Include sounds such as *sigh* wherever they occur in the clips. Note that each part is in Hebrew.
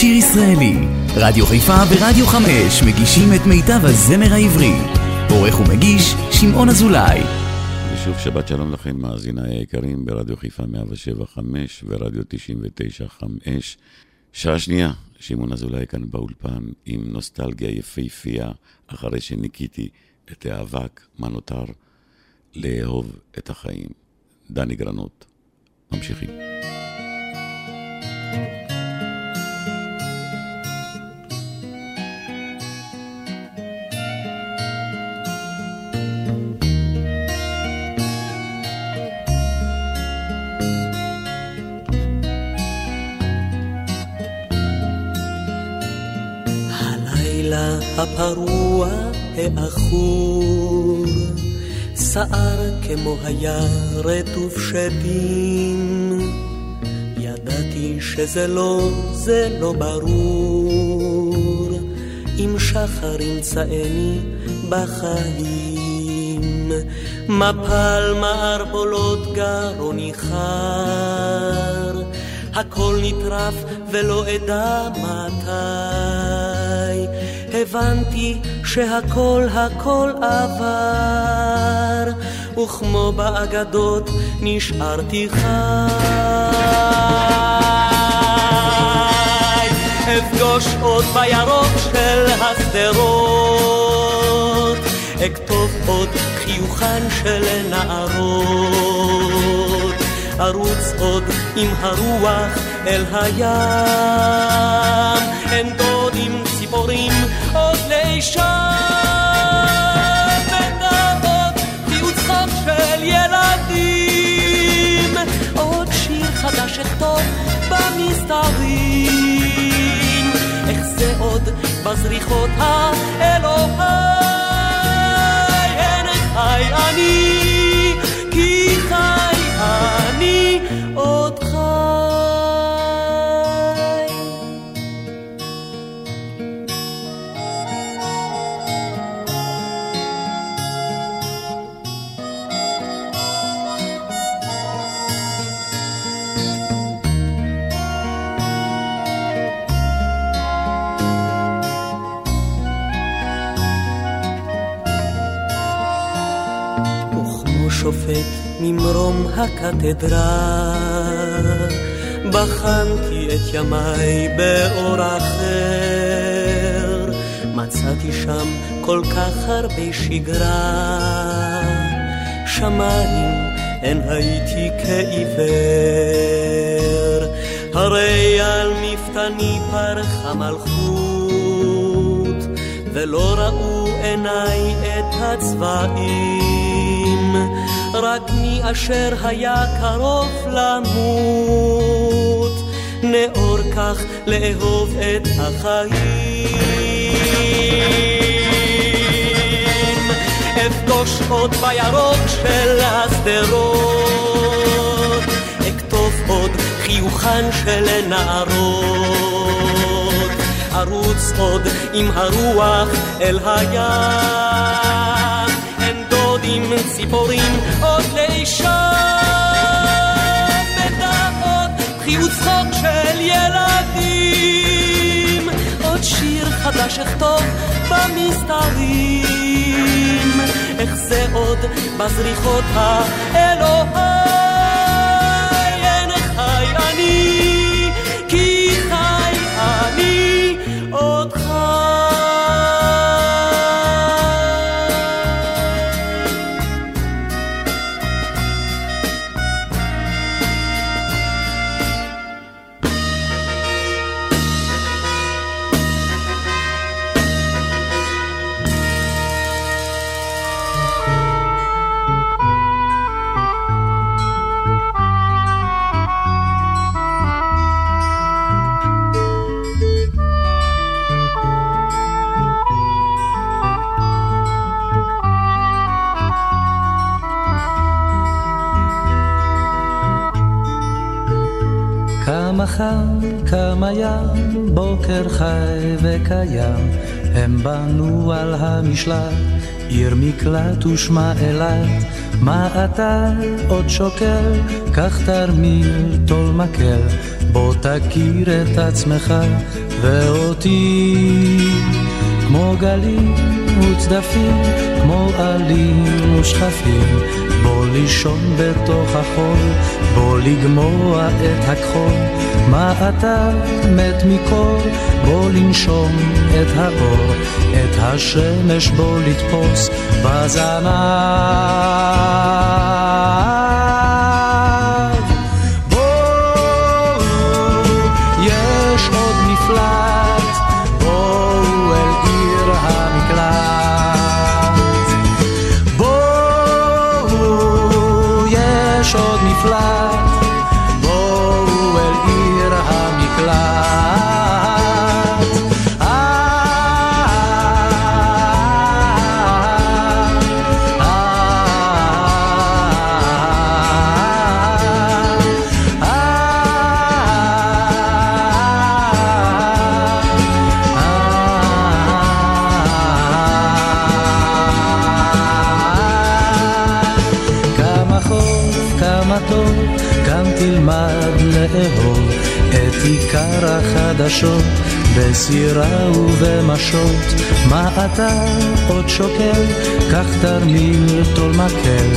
שיר ישראלי. רדיו חיפה ורדיו חמש מגישים את מיטב הזמר העברי. עורך ומגיש, שמעון אזולאי. ושוב שבת שלום לכם, מאזיניי היקרים, ברדיו חיפה 175 ורדיו 99 שעה שנייה, שמעון אזולאי כאן באולפן, עם נוסטלגיה יפהפייה, אחרי שניקיתי את האבק, מה נותר? לאהוב את החיים. דני גרנות. ממשיכים. הפרוע העכור, שער כמו היה רטוב שדים. ידעתי שזה לא, זה לא ברור, אם שחר ימצאני בחיים. מפל מערבולות גרוני חר, הכל נטרף ולא אדע מתי. הבנתי שהכל הכל עבר, וכמו באגדות נשארתי חי. אפגוש עוד בירוק של השדרות, אכתוב עוד חיוכן של נערות, ארוץ עוד עם הרוח אל הים, אין דודים ציפורים ונאות חיוץ חוק של ילדים. עוד שיר חדש אכתוב במסתרים איך זה עוד בזריחות האלוהי? אין חי אני הקתדרה. בחנתי את ימיי באור אחר, מצאתי שם כל כך הרבה שגרה. שמיים אין הייתי כעיוור, הרי על מפתני פרחה מלכות, ולא ראו עיניי את הצבעים. רק מי אשר היה קרוב למות, נאור כך לאהוב את החיים. אפגוש עוד בירוק של השדרות, אכתוב עוד חיוכן של נערות, ארוץ עוד עם הרוח אל הים. עם ציפורים עוד לישון בדעות חיוץ צחוק של ילדים. עוד שיר חדש אכתוב במסתרים. איך זה עוד בזריחות האלוהי בוקר חי וקיים, הם בנו על המשלט, עיר מקלט ושמה אילת, מה אתה עוד שוקל, קח תרמיל, טול מקל, בוא תכיר את עצמך, ואותי. כמו גלים וצדפים, כמו עלים ושכפים, בוא לישון בתוך החול, בוא לגמוע את הכחול, מה אתה מת מקור, בוא לנשום את האור, את השמש בוא לתפוס בזנב. החדשות, בסירה ובמשות. מה אתה עוד שוקל? קח תרמיל, טול מקל,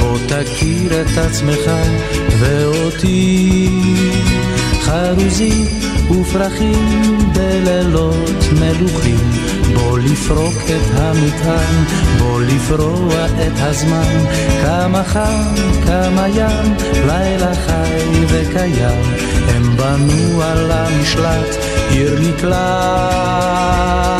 בוא תכיר את עצמך ואותי. חרוזים ופרחים בלילות מלוכים, בוא לפרוק את המטען, בוא לפרוע את הזמן, כמה חם, כמה ים, לילה חי וקיים. הם בנו על המשלט עיר מקלט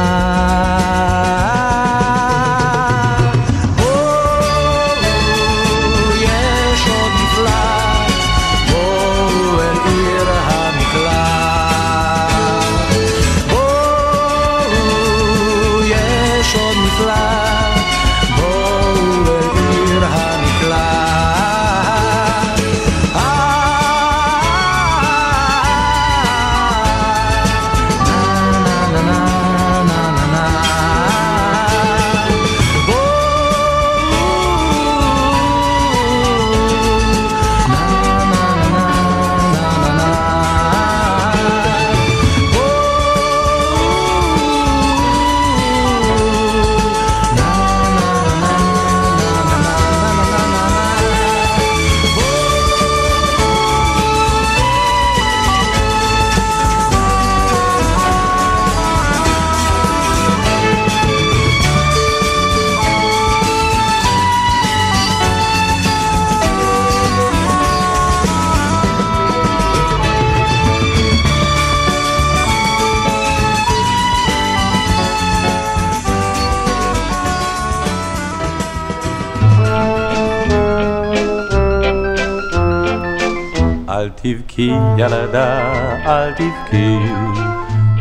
תבכי ילדה, אל תבכי,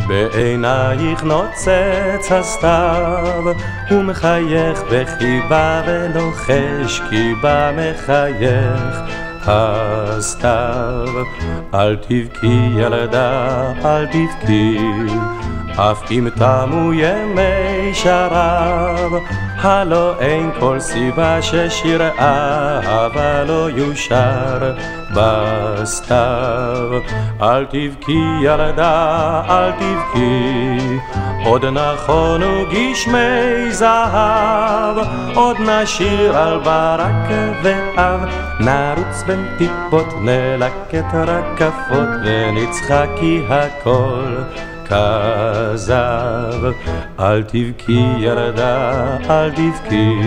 בעינייך נוצץ הסתיו, ומחייך בחיבה ולוחש כי בה מחייך הסתיו. אל תבכי ילדה, אל תבכי, אף אם תמו ימי שרב, הלא אין כל סיבה ששיר אהבה לא יושר. בסתיו. אל תבכי ילדה, אל תבכי, עוד נכונו גשמי זהב, עוד נשיר על ברק ואב, נרוץ בין טיפות, נלקט רקפות, ונצחק כי הכל כזב. אל תבכי ילדה, אל תבכי,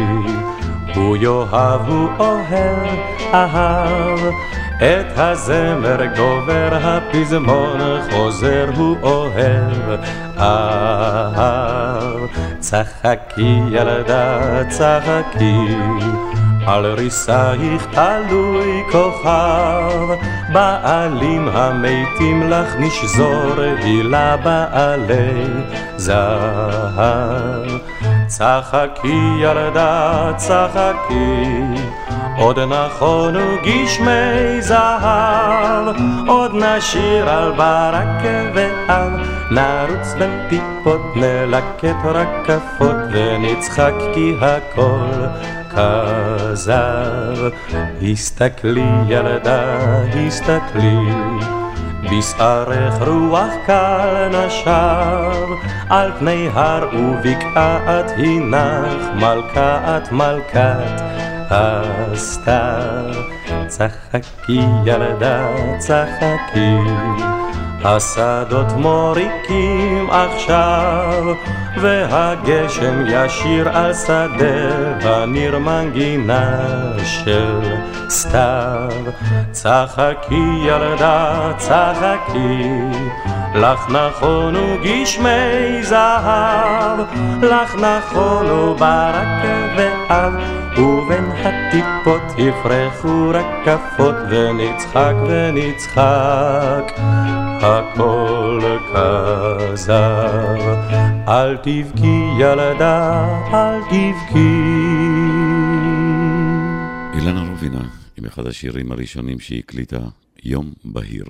הוא יאהב, הוא אוהב, אהב. את הזמר גובר, הפזמון חוזר, הוא אוהב, אהב. צחקי ילדה, צחקי, על ריסייך תלוי כוכב, בעלים המתים לך נשזור, הילה בעלי זהב. צחקי ילדה, צחקי, עוד נכונו גשמי זהב, עוד נשיר על ברק ואב, נרוץ בין טיפות, נלקט רקפות, ונצחק כי הכל כזב. הסתכלי ילדה, הסתכלי בשערך רוח קל נשב, על פני הר ובקעת הנך, מלכת מלכת הסתיו. צחקי ילדה, צחקי, השדות מוריקים עכשיו, והגשם ישיר על שדה, הניר מנגינה של סתיו. צחקי ילדה, צחקי, לך נכונו גשמי זהב, לך נכונו ברק ואב, ובין הטיפות יפרחו רקפות, ונצחק ונצחק. הכל כזב. אל תבכי ילדה, אל תבכי. אילנה רובינה, עם אחד השירים הראשונים שהיא הקליטה, יום בהיר.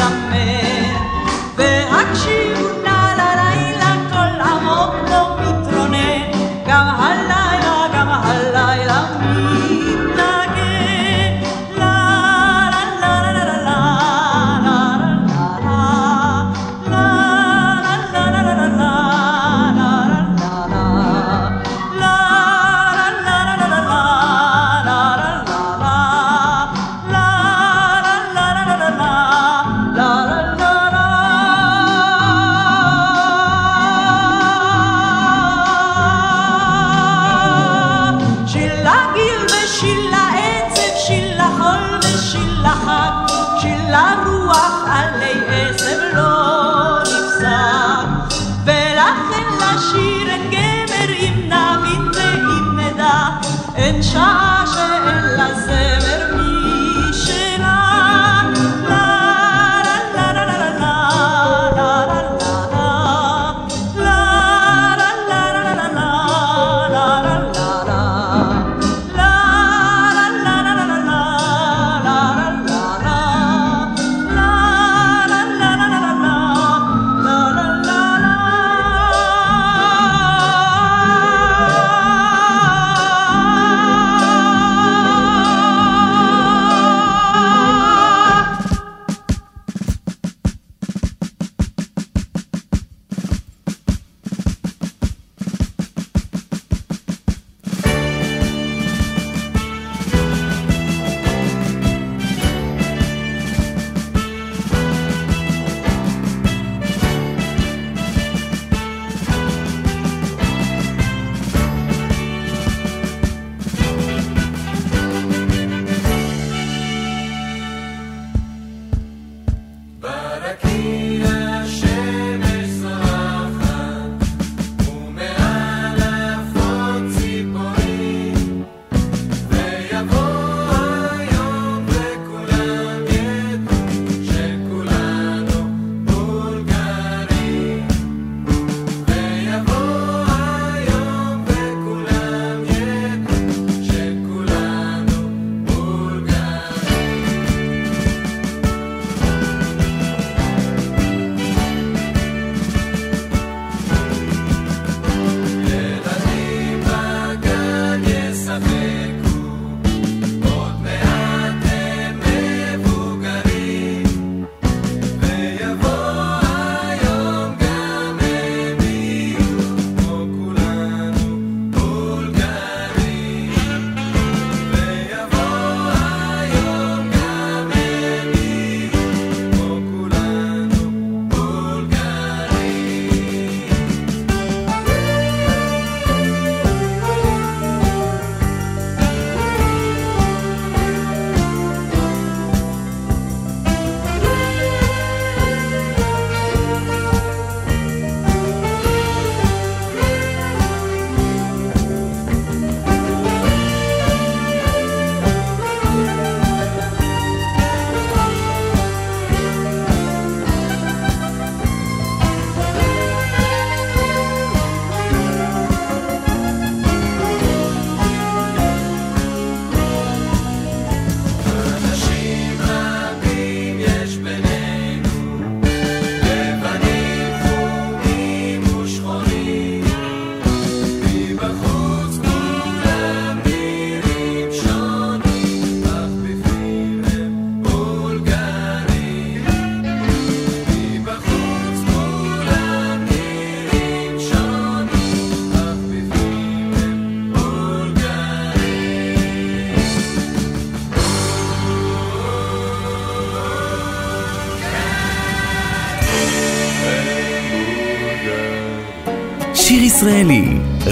Abrázame.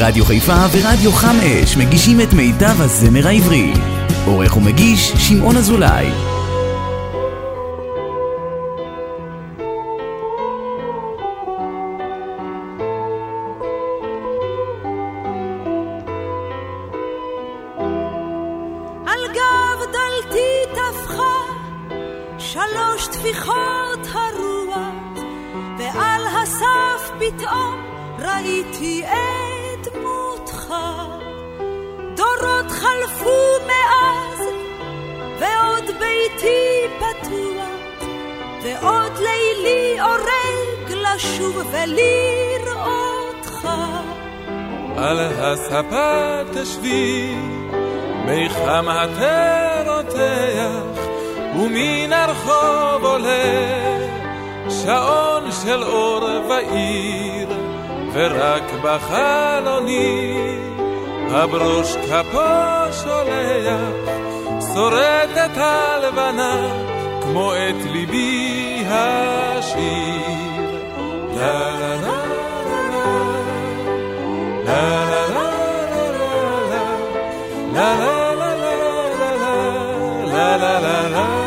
רדיו חיפה ורדיו חם אש מגישים את מיטב הזמר העברי. עורך ומגיש שמעון אזולאי. la la la.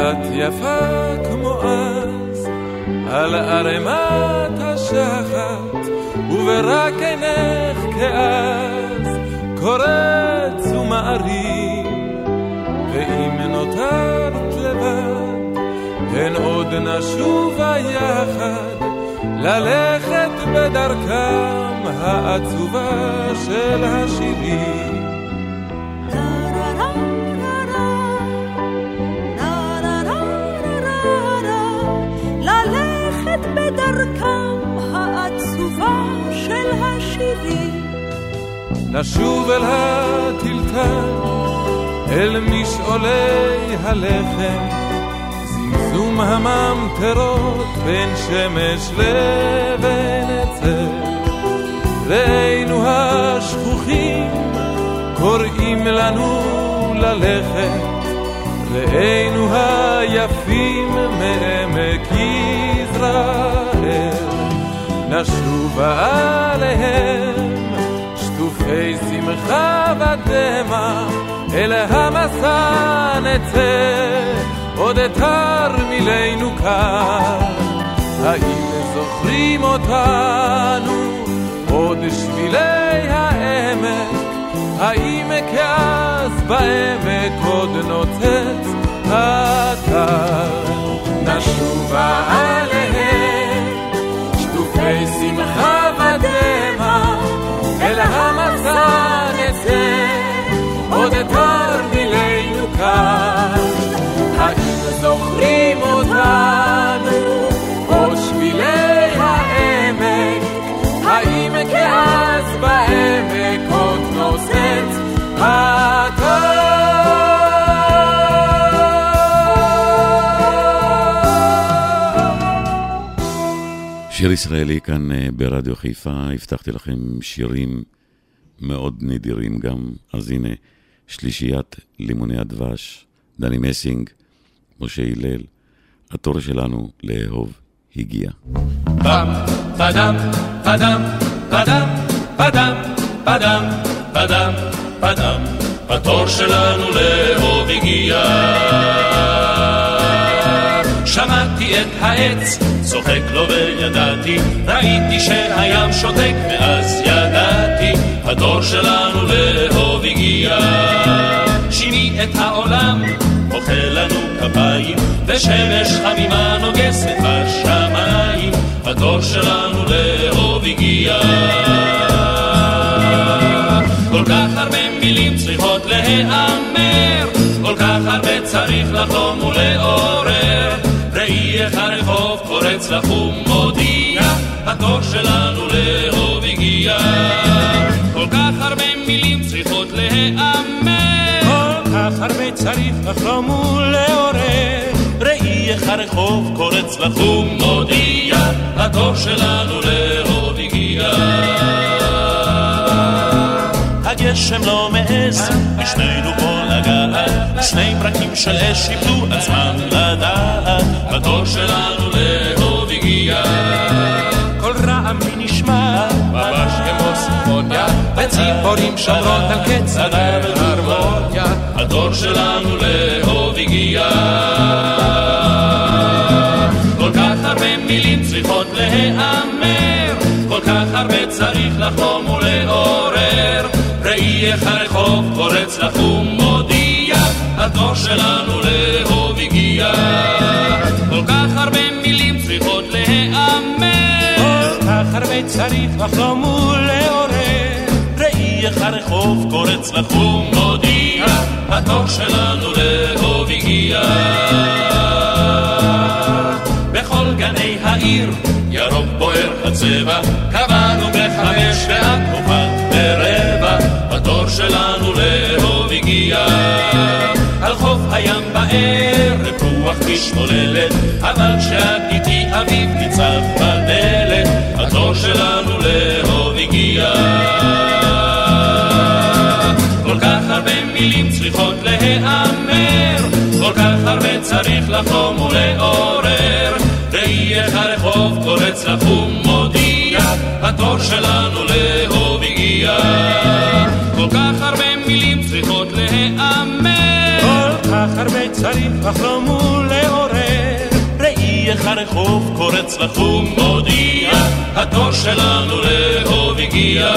ואת יפה כמו אז, על ערימת השחת, וברק עינך כאז. קורץ ומעריב, ואם נותרת לבד, הן עוד נשובה יחד, ללכת בדרכם העצובה של השירים. בדרכם העצובה של השירים. נשוב אל הטלטל, אל משעולי הלחם, זמזום הממטרות בין שמש לבין עצר. ראינו השכוחים קוראים לנו ללכת, ראינו היפים מעמק יזרעאל, נשובה עליהם שטופי שמחה ודמע, אל המסע נצא, עוד תרמילנו כאן. האם זוכרים אותנו, עוד שבילי העמק? האם כאז בעמק עוד נוצץ אתר? שיר ישראלי כאן אה, ברדיו חיפה, הבטחתי לכם שירים מאוד נדירים גם, אז הנה, שלישיית לימוני הדבש, דני מסינג, משה הלל, התור שלנו לאהוב הגיע. התור שלנו לאהוב הגיע. שמעתי את העץ צוחק לו וידעתי, ראיתי שהים שותק מאז ידעתי, הדור שלנו לאהוב הגיע. שימי את העולם, אוכל לנו כפיים, ושמש חמימה נוגסת בשמיים, הדור שלנו לאהוב הגיע. כל כך הרבה מילים צריכות להיאמר, כל כך הרבה צריך לחלום ולעורר. האיח הרחוב קורץ לך ומודיע, התור שלנו לאהוב הגיע. כל כך הרבה מילים צריכות להיאמר, כל כך הרבה צריך לחלום ולעורר. איך הרחוב קורץ לחום מודיע, התור שלנו לאהוב הגיע. הגשם לא מעז, בשנינו פה לגעת, שני ברקים של אש איבדו עצמם לדעת, הדור שלנו לאהוב הגיע. כל רעם מי נשמע, ממש כמו סימפוניה, וציפורים שומרות על קץ ההרמוניה, הדור שלנו לאהוב הגיע. כל כך הרבה מילים צריכות להיאמר, כל כך הרבה צריך לחלום ולעורר. ראי איך הרחוב קורץ לחום מודיע, הדור שלנו לאהוב הגיע. כל כך הרבה מילים צריכות להיאמר, כל כך הרבה צריך לחלום ולעורר. ראי איך הרחוב קורץ לחום מודיע, הדור שלנו לאהוב הגיע. בכל גני העיר ירוק בוער הצבע, קבענו בחמש ואת הופעת ברבע, התור שלנו לאהוב הגיע. על חוף הים בערב רוח משתוללת, אבל כשאת איתי אביב ניצב בדלת, התור שלנו לאהוב הגיע. כל כך הרבה מילים צריכות להיאמר, כל כך הרבה צריך לחלום ולעורר. ראי איך הרחוב קורץ לחום מודיע, התור שלנו לאהוב כך הרבה צריך לחלום ולעורר. ראי איך הרחוב קורץ לחום מודיע, התור שלנו לאהוב הגיע.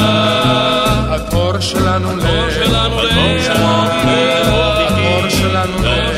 התור שלנו לאהוב הגיע. התור שלנו התור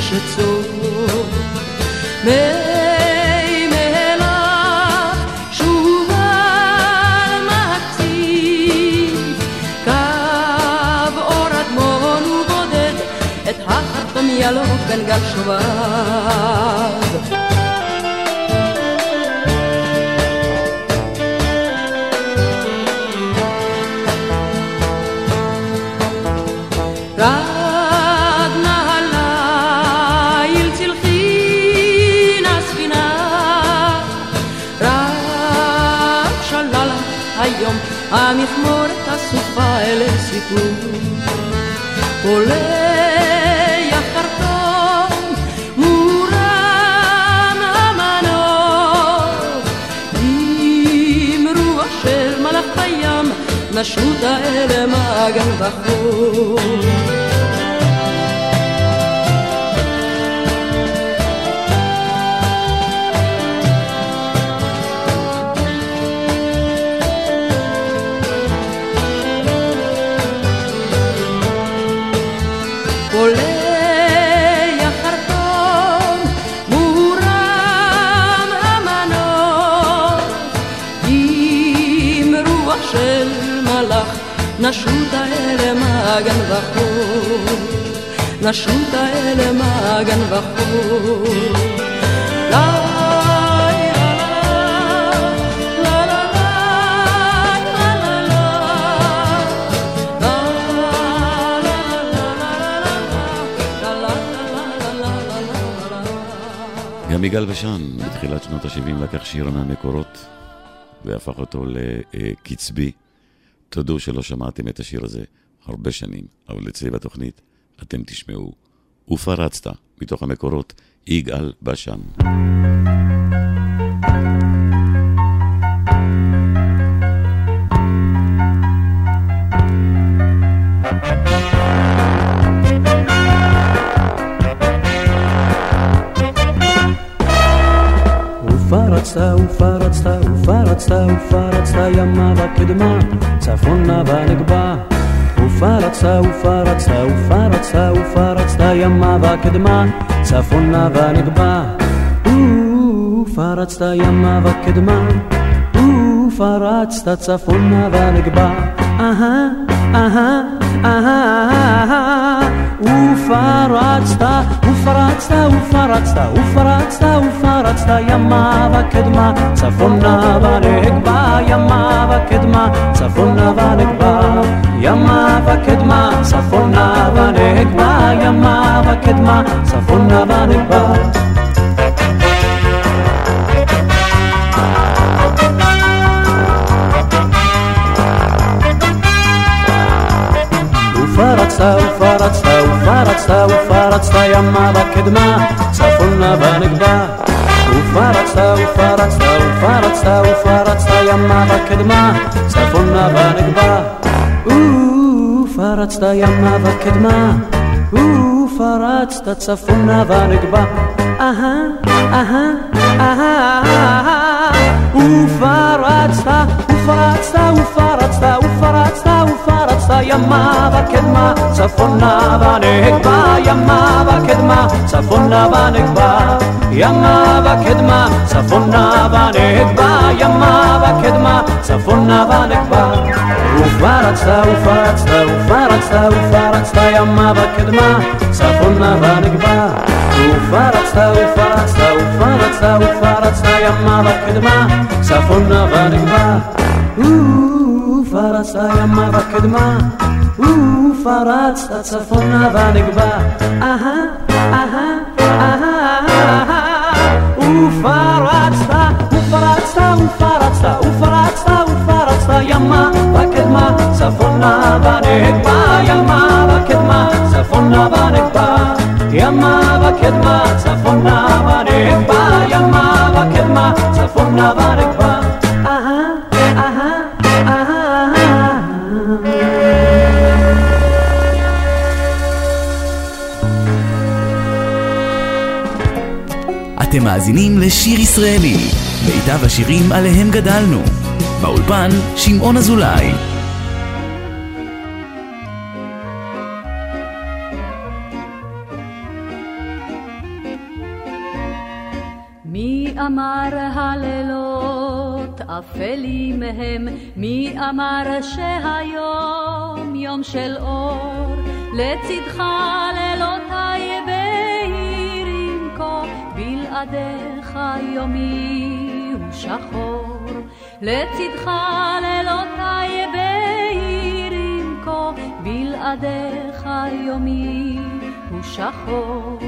החרטום ילוק בין גל שובב אל סיפור עולה החרטום מורם המנוף עם רוח של מלאך בים נשות האלה מעגן בחור בחור נשות האלה מעגן בחור לה גם יגאל בשן, בתחילת שנות ה-70, לקח שיר מהמקורות והפך אותו לקצבי. תודו שלא שמעתם את השיר הזה הרבה שנים, אבל אצלי בתוכנית אתם תשמעו. ופרצת, מתוך המקורות, יגאל בשן. ופרצת ופרצת ופרצת ופרצת ימה וקדמה צפונה ונגבה ופרצת ופרצת ופרצת ופרצת ימה וקדמה צפונה ונגבה. ופרצת ימה וקדמה ופרצת צפונה ונגבה. אהה אהה אהה. ופרצת ופרצת ופרצת ופרצת ופרצת ימה וקדמה. צפונה ונגבה ימה וקדמה. צפונה ונגבה ימה וקדמה. צפונה ונגבה ימה וקדמה. צפונה ונגבה ופרצת ופרצת ופרצת ימה וקדמה צפונה ונגבה ופרצת ופרצת ופרצת ופרצת ימה וקדמה צפונה ונגבה ופרצת ימה וקדמה ופרצת צפונה ונגבה אהה אהה אהה. ופרצת ופרצת ופרצת ופרצת ימה וקדמה צפונה ונגבה ימה וקדמה צפונה ונגבה ימה וקדמה צפונה ונגבה ימה וקדמה צפונה ונגבה ופרצת ופרצת ופרצת ופרצת ימה וקדמה צפונה ונגבה ופרצת ופרצת ופרצת ופרצת ימה וקדמה צפונה ונגבה ופרצת ימה וקדמה ופרצת צפונה ונגבה אהה אהה אהה אהה ופרצת ופרצת ופרצת ופרצת ופרצת ימה וקדמה צפונה ונגבה ימה וקדמה צפונה ונגבה ימה וקדמה צפונה ונגבה ימה וקדמה צפונה ונגבה אהה אתם מאזינים לשיר ישראלי, מיטב השירים עליהם גדלנו. באולפן, שמעון אזולאי. מי אמר הלילות אפלים הם? מי אמר שהיום יום של אור? לצדך בלעדיך יומי הוא שחור. לצדך לילותיי בהירים כה, בלעדיך יומי הוא שחור.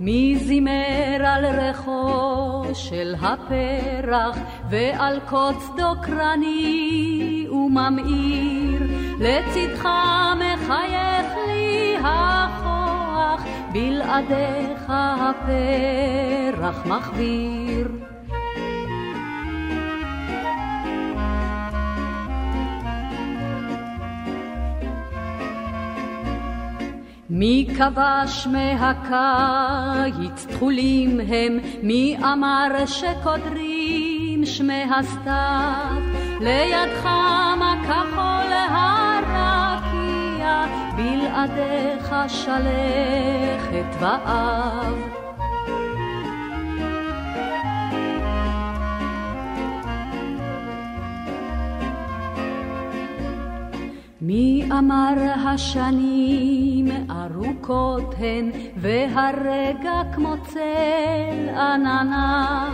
מי זימר על ריחו של הפרח ועל קוץ דוקרני וממאיר לצדך מחייך הכוח בלעדיך הפרח מחביר מי כבש מהקיץ תכולים הם, מי אמר שקודרים שמי הסתיו, לידך מה כחול הרקיע, בלעדיך שלכת ואב. מי אמר השנים ארוכות הן והרגע כמו צל עננה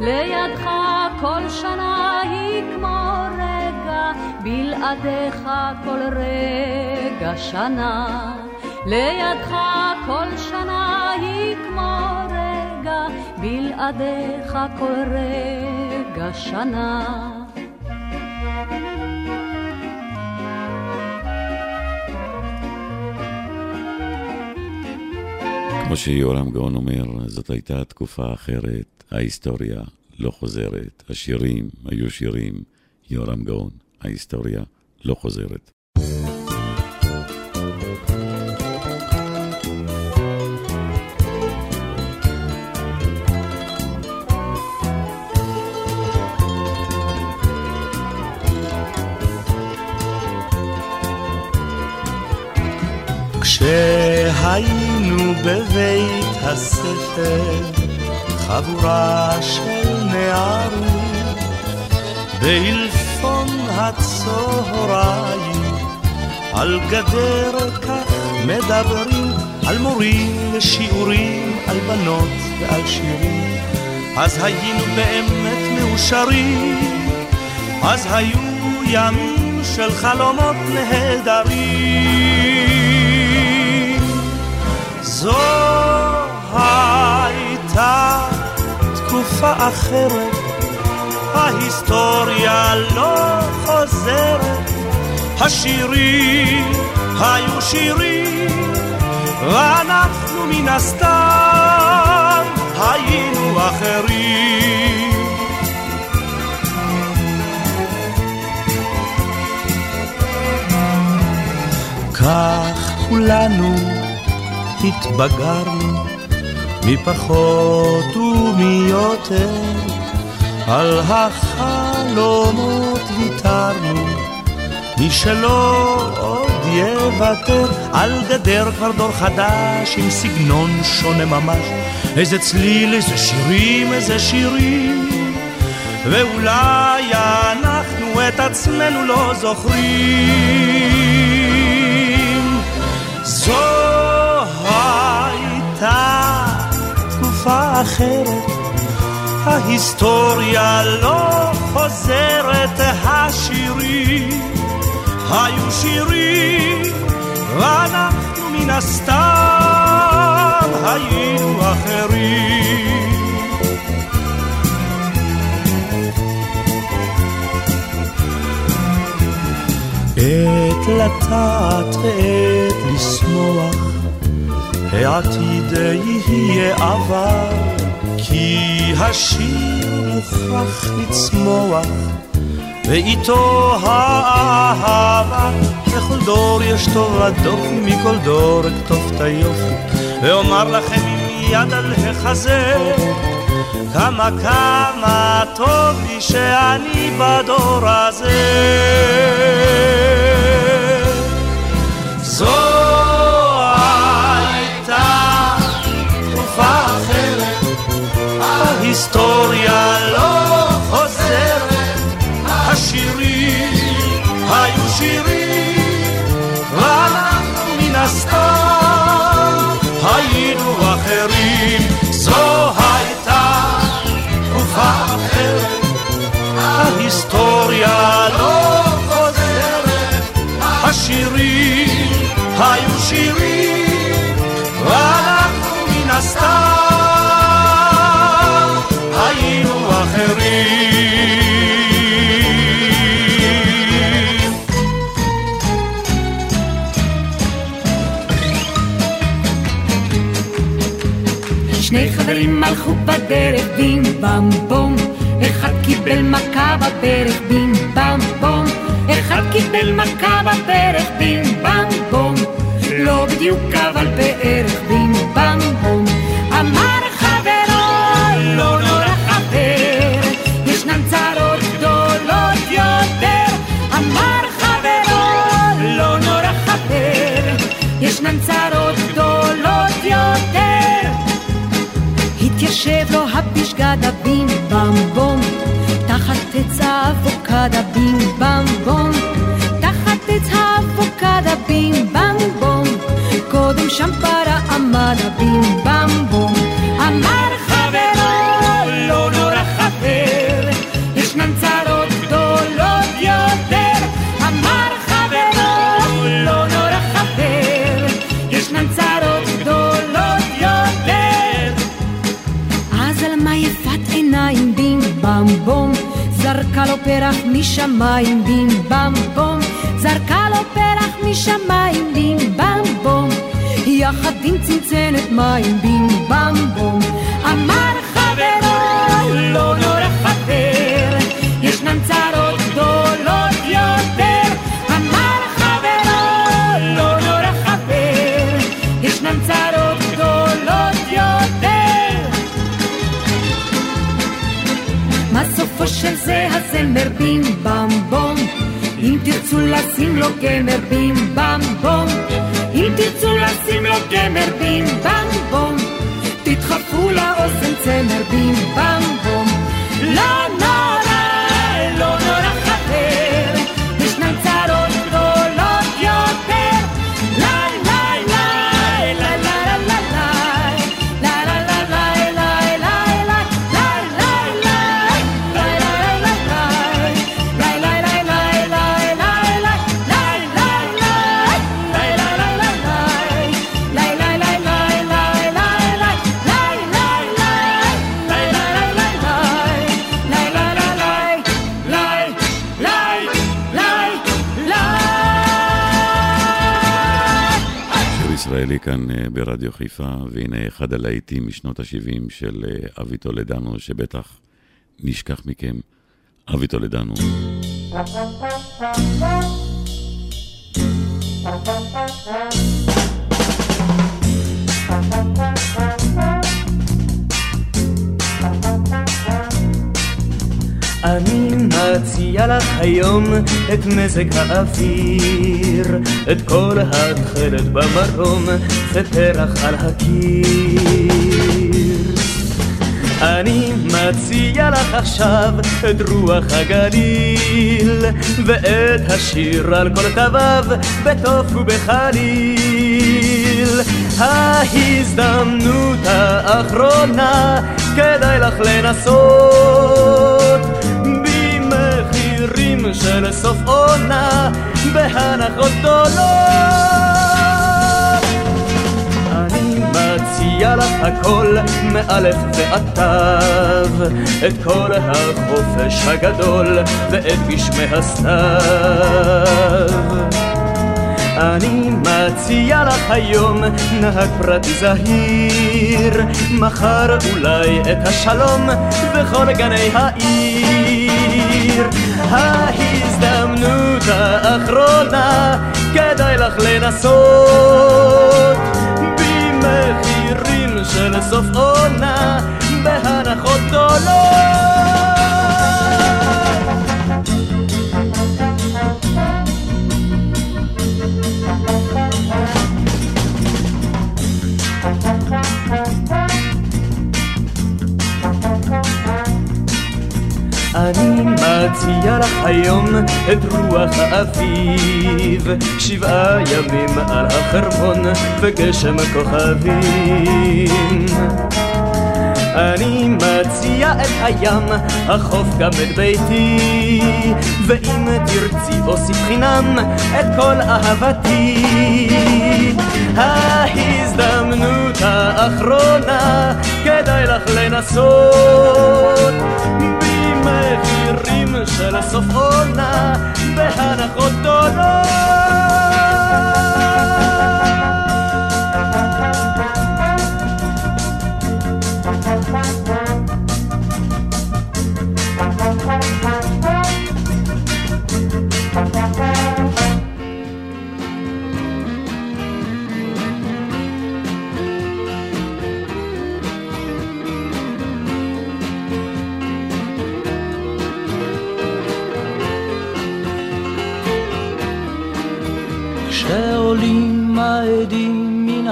לידך כל שנה היא כמו בלעדיך כל רגע שנה לידך כל שנה היא כמו רגע בלעדיך כל רגע שנה. כמו שיורם גאון אומר, זאת הייתה תקופה אחרת, ההיסטוריה לא חוזרת, השירים היו שירים, יורם גאון, ההיסטוריה לא חוזרת. כשהיינו בבית הספר, חבורה של נערים, באלפון הצהריים, על גדר כך מדברים, על מורים ושיעורים, על בנות ועל שירים. אז היינו באמת מאושרים, אז היו ימים של חלומות נהדרים. זו הייתה תקופה אחרת, ההיסטוריה לא חוזרת, השירים היו שירים, ואנחנו מן הסתם היינו אחרים. כך כולנו התבגרנו מפחות ומיותר, על החלומות ויתרנו, מי שלא עוד יוותר, על גדר כבר דור חדש עם סגנון שונה ממש, איזה צליל, איזה שירים, איזה שירים, ואולי אנחנו את עצמנו לא זוכרים. זו הייתה תקופה אחרת, ההיסטוריה לא חוזרת, השירים היו שירים, ואנחנו מן הסתם היינו אחרים. עת לטעת ועת לשמוח העתיד יהיה עבר, כי השיר מוכרח לצמוח, ואיתו האהבה. לכל דור יש טוב הדופי, מכל דור אכתוב את היופי, ואומר לכם עם יד על החזה, כמה כמה טוב לי שאני בדור הזה. זו ההיסטוריה לא חוזרת, השירים היו שירים, ואנחנו מן הסתם היינו אחרים. זו הייתה תקופה אחרת, ההיסטוריה לא חוזרת, השירים היו שירים, ואנחנו מן הסתם בדרך בים במ בום. אחד קיבל מכה בברך בים במ בום. אחד קיבל מכה בברך בים במ בום. לא בדיוק אבל בערך בים במ בום. אמר חברו לא נורא חבר. ישנן צרות גדולות יותר. אמר חברו לא נורא חבר. ישנן צרות גדולות יותר. התיישב לו הפשגד הבים במבום תחת עץ האבוקדה בים במבום תחת עץ האבוקדה בים במבום קודם שם פרה עמד הבים במבום אמר פרח משמיים בים במבום. זרקה לו פרח משמיים בים במבום. יחד עם צנצנת מים בים במבום. אמר חברו לא נורא של זה הזמר בים במבום אם תרצו לשים לו גמר בים במבום אם תרצו לשים לו גמר בים במבום תדחפו לאוזן צמר בים במבום לא כאן אה, ברדיו חיפה, והנה אחד הלהיטים משנות ה-70 של אה, אבי טולדנו, שבטח נשכח מכם. אבי טולדנו. אני *laughs* מציע לך היום את מזג האוויר, את כל התכלת במרום ופרח על הקיר. אני מציע לך עכשיו את רוח הגליל, ואת השיר על כל תוויו בתוף ובחליל. ההזדמנות האחרונה כדאי לך לנסות של סוף עונה בהנחות גדולות אני מציע לך הכל מאלף ועד תו את כל החופש הגדול ואת גשמי הסתיו אני מציע לך היום נהג פרטי זהיר, מחר אולי את השלום וכל גני העיר. ההזדמנות האחרונה כדאי לך לנסות. במחירים של סוף עונה בהנחות גדולות אני מציע לך היום את רוח האביב. שבעה ימים על החרמון וגשם כוכבים. אני מציע את הים, החוף גם את ביתי. ואם תרצי אוסיף חינם את כל אהבתי. ההזדמנות האחרונה כדאי לך לנסות של סוף עונה בהנחות גדולות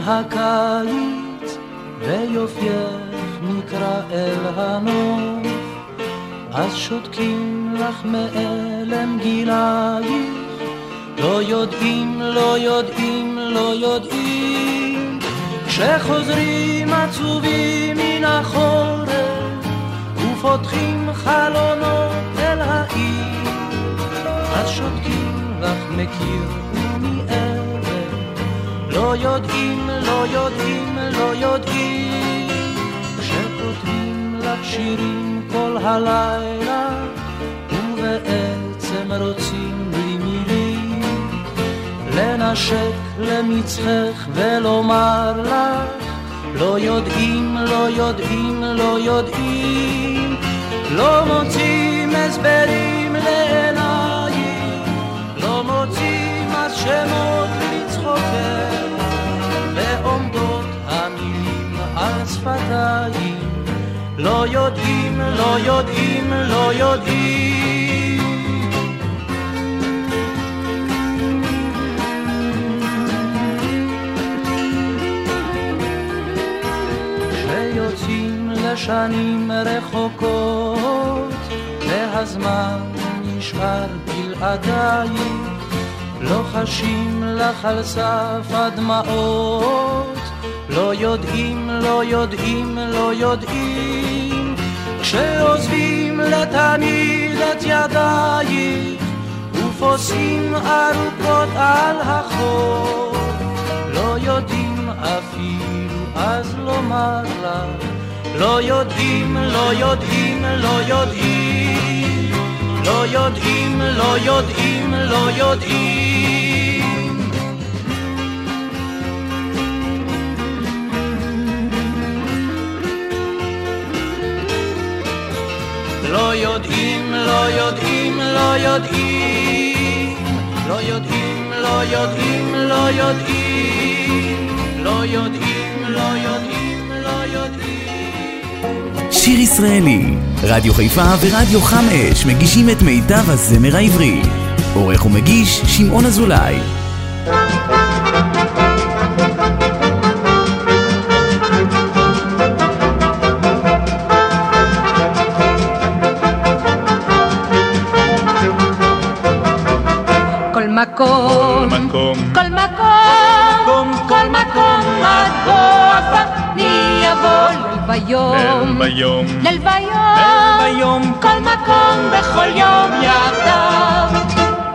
הקיץ ויופייך נקרא אל הנוף. אז שותקים לך מאלם גילייך לא יודעים, לא יודעים, לא יודעים. כשחוזרים עצובים מן החורף ופותחים חלונות אל העיר. אז שותקים לך מקיר לא יודעים, לא יודעים, לא יודעים כשכותבים לך שירים כל הלילה ובעצם רוצים בלי מילים לנשק למצחך ולומר לך לא יודעים, לא יודעים, לא יודעים לא מוצאים הסברים לעינייך לא מוצאים אז שמות לצחוקך ועומדות המילים על שפתיים לא יודעים, לא יודעים, לא יודעים. כשיוצאים לשנים רחוקות והזמן נשאר בלעדייך לא חשים לך על סף הדמעות. לא יודעים, לא יודעים, לא יודעים. כשעוזבים לתמיד את ידייך ופוסעים ארוכות על החור. לא יודעים אפילו אז לומר לך לא יודעים, לא יודעים, לא יודעים. לא יודעים, לא יודעים, לא יודעים לא לא יודעים, לא יודעים לא יודעים, לא יודעים, לא יודעים לא יודעים, לא יודעים, לא יודעים שיר ישראלי, רדיו חיפה ורדיו חם אש מגישים את מיטב הזמר העברי. עורך ומגיש שמעון אזולאי. כל מקום, מקום, כל מקום, כל מקום, את בוא אני אבוא ליל ביום, ביום, ליל ביום, כל מקום בכל יום יחדיו.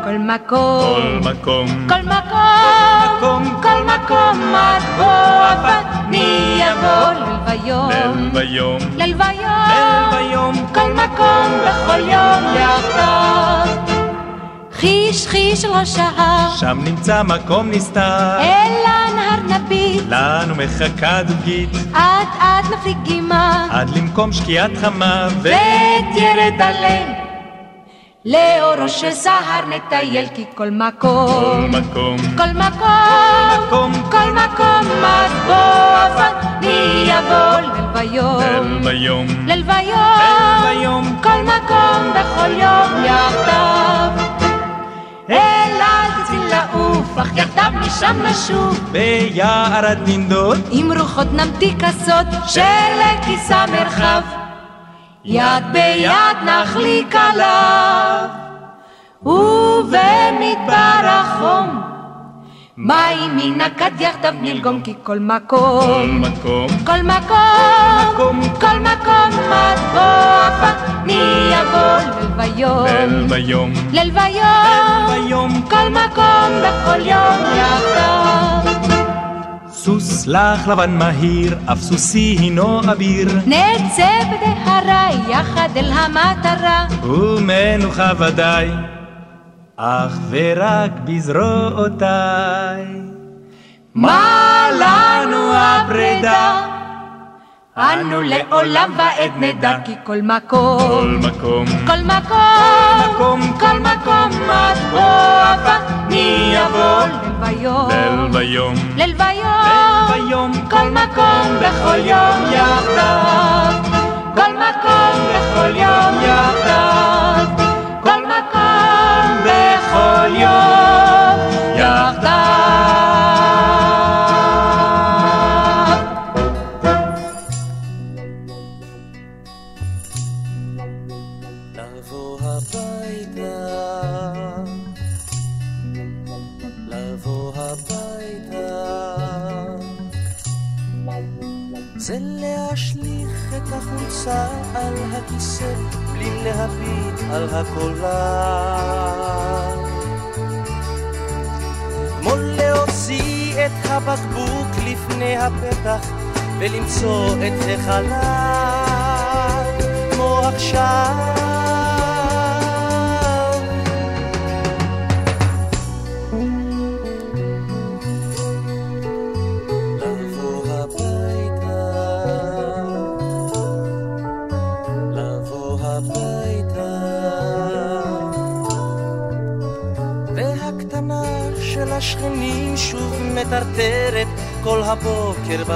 כל מקום, כל מקום, כל מקום, כל מקום, את בוא אני אבוא ליל ביום, ביום, ליל ביום, כל מקום בכל יום יחדיו. חיש חיש ראש ההר, שם נמצא מקום נסתר, אל הנהר נביט, לנו מחכה דוגית, אט אט מפליגימה, עד למקום שקיעת חמה, ותרד עלינו. לאורו של סהר נטייל כי כל כל מקום, מקום, כל מקום, מקום, כל מקום את בוא אני אבוא ליל ויום, ליל ויום, ליל ויום, כל מקום בכל יום יחדיו. אלעד ציל לעוף, אך יחדיו משם נשוב. ביערד ננדוד, עם רוחות נמתיק כסות, שלכיס המרחב. יד ביד נחליק עליו, ובמדבר החום. מים מן הכד יחדיו נלגום כי כל כל מקום, מקום, כל מקום, כל מקום מטבוע פת, מי יבוא ליל ויום, ליל ויום, כל מקום בכל יום יחדיו. סוס לך לבן מהיר, אף סוסי הינו אביר, נצא בדהרה יחד אל המטרה, ומנוחה ודאי, אך ורק בזרועותיי. מה לנו הפרידה? אנו לעולם ועד נדע כי כל כל מקום, מקום, כל מקום, מקום, כל מקום מטבוע פת, מי יבוא? ליל ויום, ליל ויום, כל מקום בכל יום יחדיו,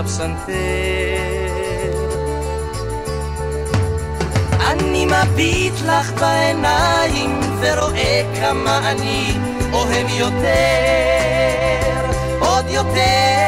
הבוקר בפסנתר. אני מביט לך בעיניים ורואה כמה אני אוהב יותר, עוד יותר.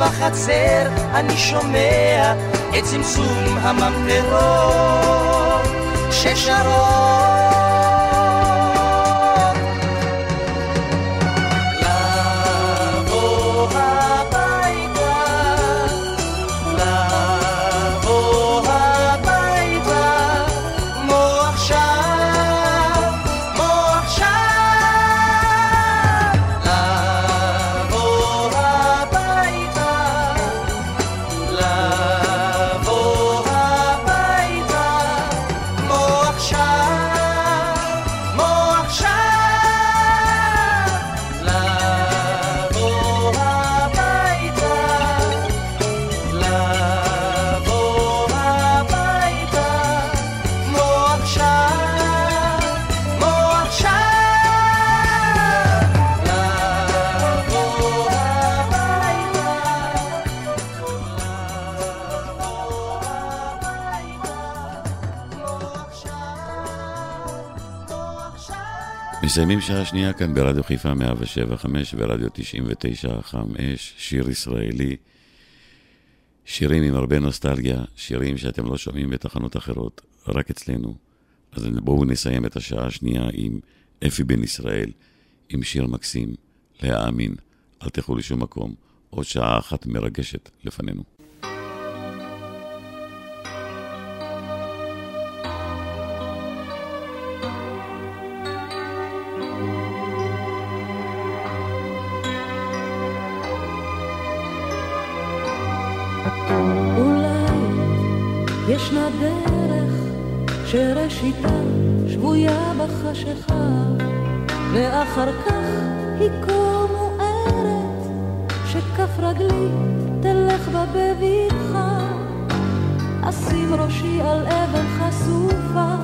הדשא בחצר אני שומע את צמצום הממטרות ששרות. מסיימים שעה שנייה כאן ברדיו חיפה 107 5 ורדיו 99 5, שיר ישראלי. שירים עם הרבה נוסטלגיה, שירים שאתם לא שומעים בתחנות אחרות, רק אצלנו. אז בואו נסיים את השעה השנייה עם אפי בן ישראל, עם שיר מקסים, להאמין, אל תלכו לשום מקום, עוד שעה אחת מרגשת לפנינו. שראשיתה שבויה בחשיכה ואחר כך היא כה מוארת שכף רגלי תלך בה בבטחה. אשים ראשי על אבן חשופה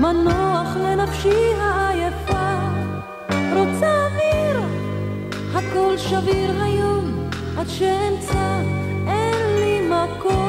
מנוח לנפשי העייפה. רוצה אוויר הכל שביר היום עד שאמצא אין לי מקום